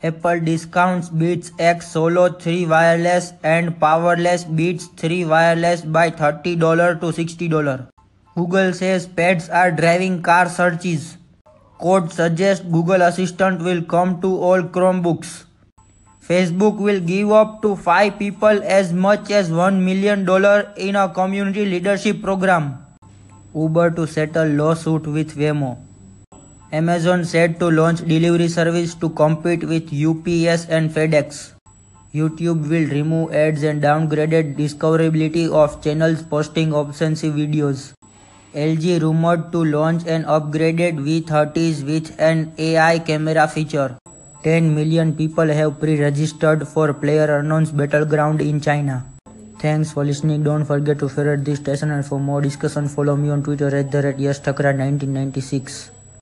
Apple discounts Beats X Solo 3 wireless and Powerbeats 3 wireless by $30 to $60. Google says pets are driving car searches. Code suggests Google Assistant will come to all Chromebooks. Facebook will give up to 5 people as much as $1 million in a community leadership program. Uber to settle lawsuit with Waymo. Amazon said to launch delivery service to compete with UPS and FedEx. YouTube will remove ads and downgraded discoverability of channels posting offensive videos. LG rumored to launch an upgraded V30s with an AI camera feature. 10 million people have pre-registered for PlayerUnknown's Battleground in China. Thanks for listening. Don't forget to favorite this station and for more discussion follow me on Twitter at the rate 1996